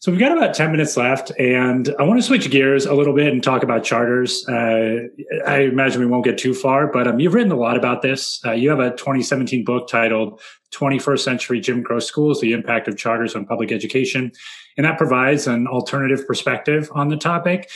So we've got about 10 minutes left, and I want to switch gears a little bit and talk about charters. Uh, I imagine we won't get too far, but um, you've written a lot about this. Uh, you have a 2017 book titled 21st Century Jim Crow Schools The Impact of Charters on Public Education. And that provides an alternative perspective on the topic.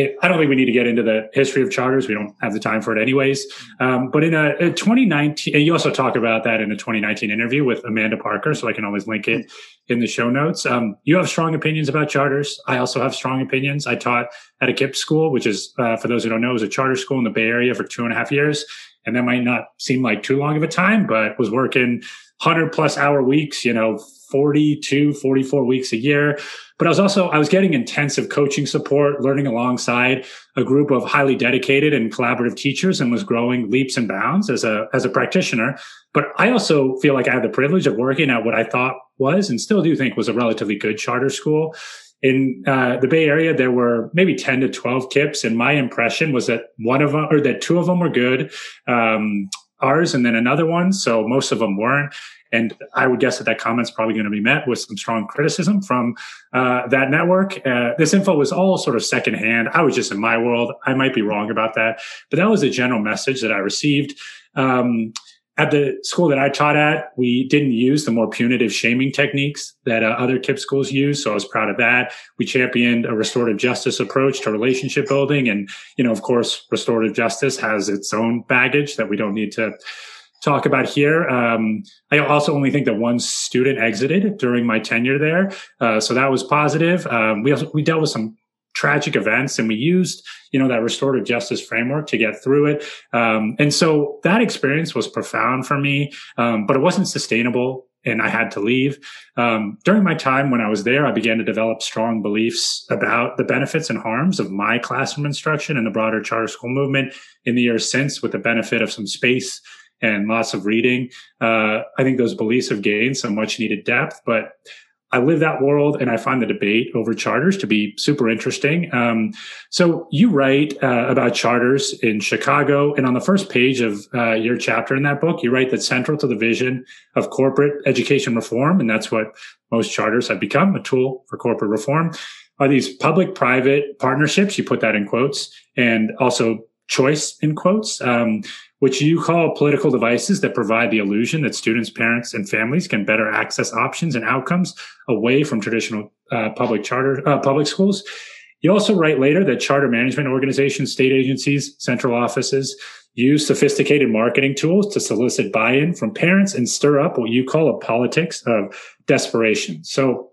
It, I don't think we need to get into the history of charters. We don't have the time for it anyways. Um, but in a, a 2019, and you also talk about that in a 2019 interview with Amanda Parker, so I can always link it in the show notes. Um, you have strong opinions about charters. I also have strong opinions. I taught at a KIPP school, which is, uh, for those who don't know, is a charter school in the Bay Area for two and a half years. And that might not seem like too long of a time, but was working 100 plus hour weeks, you know, 42, 44 weeks a year. But I was also, I was getting intensive coaching support, learning alongside a group of highly dedicated and collaborative teachers and was growing leaps and bounds as a, as a practitioner. But I also feel like I had the privilege of working at what I thought was and still do think was a relatively good charter school. In uh, the Bay Area, there were maybe 10 to 12 KIPPs. And my impression was that one of them or that two of them were good. Um, ours and then another one. So most of them weren't. And I would guess that that comment's probably going to be met with some strong criticism from uh, that network. Uh, this info was all sort of secondhand. I was just in my world. I might be wrong about that, but that was the general message that I received. Um, at the school that I taught at, we didn't use the more punitive shaming techniques that uh, other KIPP schools use. So I was proud of that. We championed a restorative justice approach to relationship building. And, you know, of course, restorative justice has its own baggage that we don't need to talk about here. Um, I also only think that one student exited during my tenure there, uh, so that was positive. Um, we also, we dealt with some tragic events, and we used you know that restorative justice framework to get through it. Um, and so that experience was profound for me, um, but it wasn't sustainable and I had to leave. Um, during my time when I was there, I began to develop strong beliefs about the benefits and harms of my classroom instruction and the broader charter school movement in the years since, with the benefit of some space and lots of reading. Uh, I think those beliefs have gained some much needed depth, but I live that world and I find the debate over charters to be super interesting. Um, so you write uh, about charters in Chicago and on the first page of uh, your chapter in that book, you write that central to the vision of corporate education reform, and that's what most charters have become a tool for corporate reform are these public private partnerships. You put that in quotes and also choice in quotes. Um, which you call political devices that provide the illusion that students, parents, and families can better access options and outcomes away from traditional uh, public charter uh, public schools. You also write later that charter management organizations, state agencies, central offices use sophisticated marketing tools to solicit buy-in from parents and stir up what you call a politics of desperation. So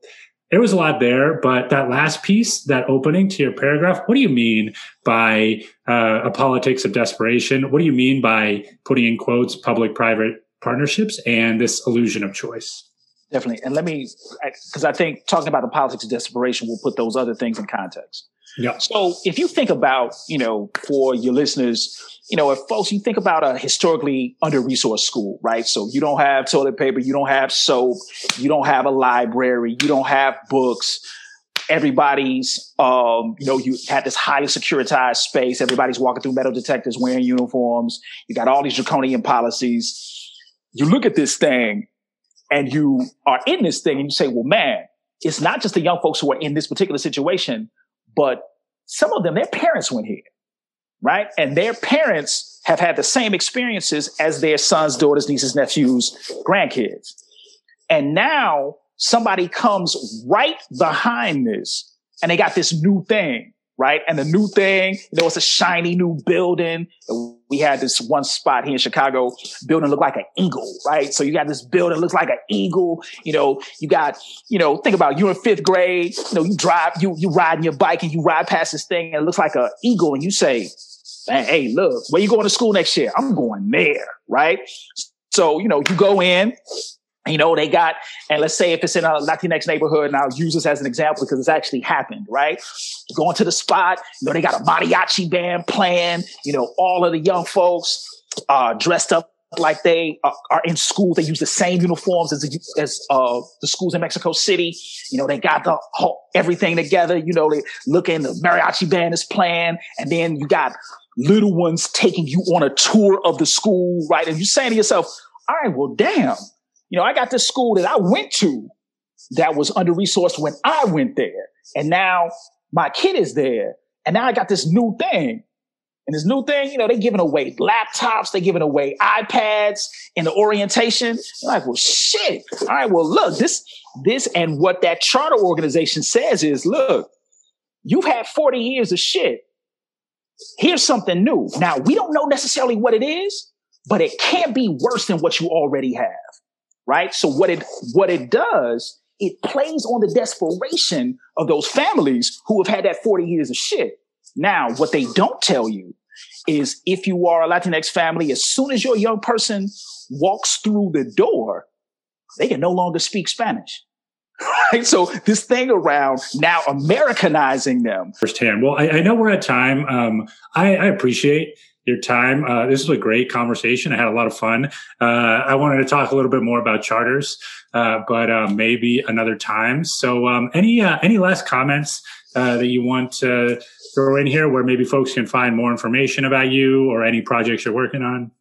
there was a lot there, but that last piece, that opening to your paragraph, what do you mean by uh, a politics of desperation? What do you mean by putting in quotes public private partnerships and this illusion of choice? Definitely. And let me, because I think talking about the politics of desperation will put those other things in context. Yeah. So if you think about, you know, for your listeners, you know, if folks, you think about a historically under resourced school, right? So you don't have toilet paper, you don't have soap, you don't have a library, you don't have books. Everybody's, um, you know, you had this highly securitized space. Everybody's walking through metal detectors, wearing uniforms. You got all these draconian policies. You look at this thing and you are in this thing and you say, well, man, it's not just the young folks who are in this particular situation, but some of them, their parents went here right? And their parents have had the same experiences as their sons, daughters, nieces, nephews, grandkids. And now somebody comes right behind this and they got this new thing, right? And the new thing, you know, it's a shiny new building. We had this one spot here in Chicago, building looked like an eagle, right? So you got this building looks like an eagle. You know, you got, you know, think about you're in fifth grade. You know, you drive, you you riding your bike and you ride past this thing and it looks like an eagle, and you say, Man, hey, look, where you going to school next year? I'm going there, right? So, you know, you go in, you know, they got, and let's say if it's in a Latinx neighborhood, and I'll use this as an example because it's actually happened, right? Going to the spot, you know, they got a mariachi band playing, you know, all of the young folks uh, dressed up like they are, are in school. They use the same uniforms as the, as uh, the schools in Mexico City. You know, they got the whole, everything together. You know, they looking the mariachi band is playing, and then you got little ones taking you on a tour of the school, right? And you're saying to yourself, all right, well, damn, you know, I got this school that I went to that was under resourced when I went there. And now my kid is there. And now I got this new thing. And this new thing, you know, they're giving away laptops, they're giving away iPads in the orientation. You're like, well, shit. All right, well, look, this, this, and what that charter organization says is, look, you've had 40 years of shit here's something new. Now, we don't know necessarily what it is, but it can't be worse than what you already have. Right. So what it, what it does, it plays on the desperation of those families who have had that 40 years of shit. Now, what they don't tell you is if you are a Latinx family, as soon as your young person walks through the door, they can no longer speak Spanish. Right. So this thing around now Americanizing them firsthand. Well, I, I know we're at time. Um, I, I appreciate your time. Uh, this was a great conversation. I had a lot of fun. Uh, I wanted to talk a little bit more about charters, uh, but uh, maybe another time. So, um, any uh, any last comments uh, that you want to throw in here, where maybe folks can find more information about you or any projects you're working on?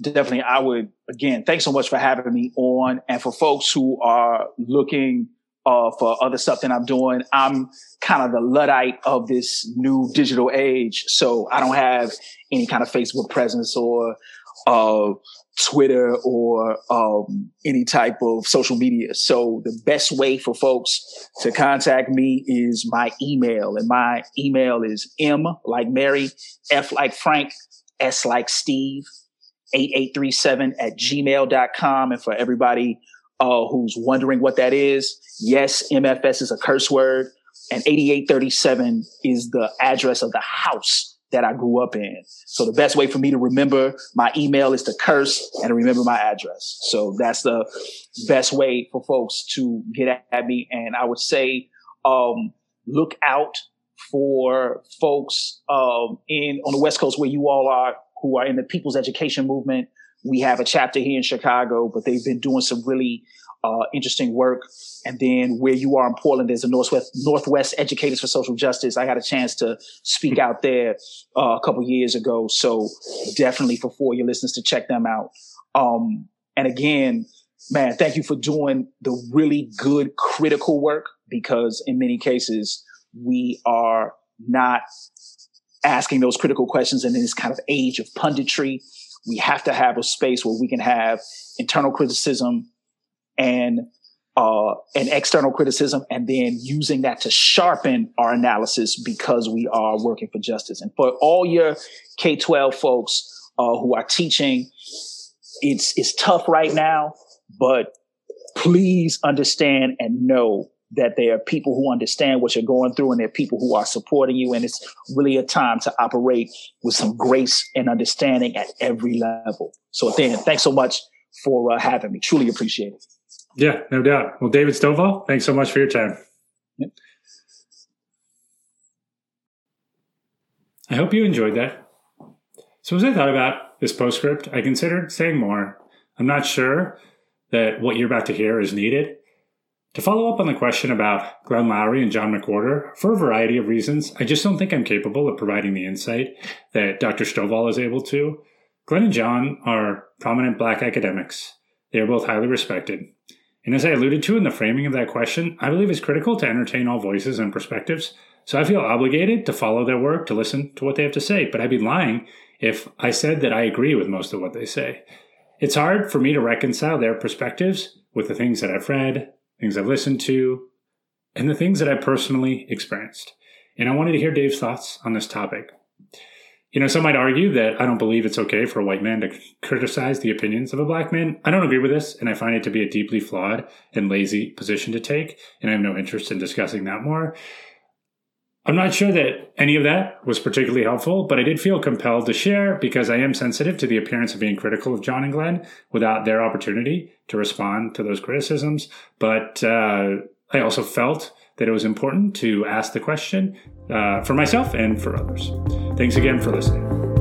Definitely, I would. Again, thanks so much for having me on, and for folks who are looking uh, for other stuff that I'm doing. I'm kind of the Luddite of this new digital age. So I don't have any kind of Facebook presence or, uh, Twitter or, um, any type of social media. So the best way for folks to contact me is my email and my email is M like Mary, F like Frank, S like Steve, 8837 at gmail.com. And for everybody uh, who's wondering what that is, yes, MFS is a curse word. and 8837 is the address of the house that I grew up in. So the best way for me to remember my email is to curse and to remember my address. So that's the best way for folks to get at me. And I would say, um, look out for folks um, in on the West Coast where you all are, who are in the People's Education Movement. We have a chapter here in Chicago, but they've been doing some really uh, interesting work. And then where you are in Portland, there's a Northwest Northwest Educators for Social Justice. I got a chance to speak out there uh, a couple years ago, so definitely for for your listeners to check them out. Um, and again, man, thank you for doing the really good critical work because in many cases we are not asking those critical questions in this kind of age of punditry. We have to have a space where we can have internal criticism and uh, an external criticism, and then using that to sharpen our analysis because we are working for justice. And for all your K twelve folks uh, who are teaching, it's it's tough right now, but please understand and know that there are people who understand what you're going through and there are people who are supporting you. And it's really a time to operate with some grace and understanding at every level. So, then, thanks so much for uh, having me. Truly appreciate it. Yeah, no doubt. Well, David Stovall, thanks so much for your time. Yep. I hope you enjoyed that. So, as I thought about this postscript, I considered saying more. I'm not sure that what you're about to hear is needed. To follow up on the question about Glenn Loury and John McWhorter, for a variety of reasons, I just don't think I'm capable of providing the insight that Dr. Stovall is able to. Glenn and John are prominent black academics. They are both highly respected. And as I alluded to in the framing of that question, I believe it's critical to entertain all voices and perspectives. So I feel obligated to follow their work, to listen to what they have to say. But I'd be lying if I said that I agree with most of what they say. It's hard for me to reconcile their perspectives with the things that I've read, things I've listened to, and the things that I personally experienced. And I wanted to hear Dave's thoughts on this topic. You know, some might argue that I don't believe it's okay for a white man to criticize the opinions of a black man. I don't agree with this, and I find it to be a deeply flawed and lazy position to take, and I have no interest in discussing that more. I'm not sure that any of that was particularly helpful, but I did feel compelled to share because I am sensitive to the appearance of being critical of John and Glenn without their opportunity to respond to those criticisms. But uh, I also felt that it was important to ask the question uh, for myself and for others. Thanks again for listening.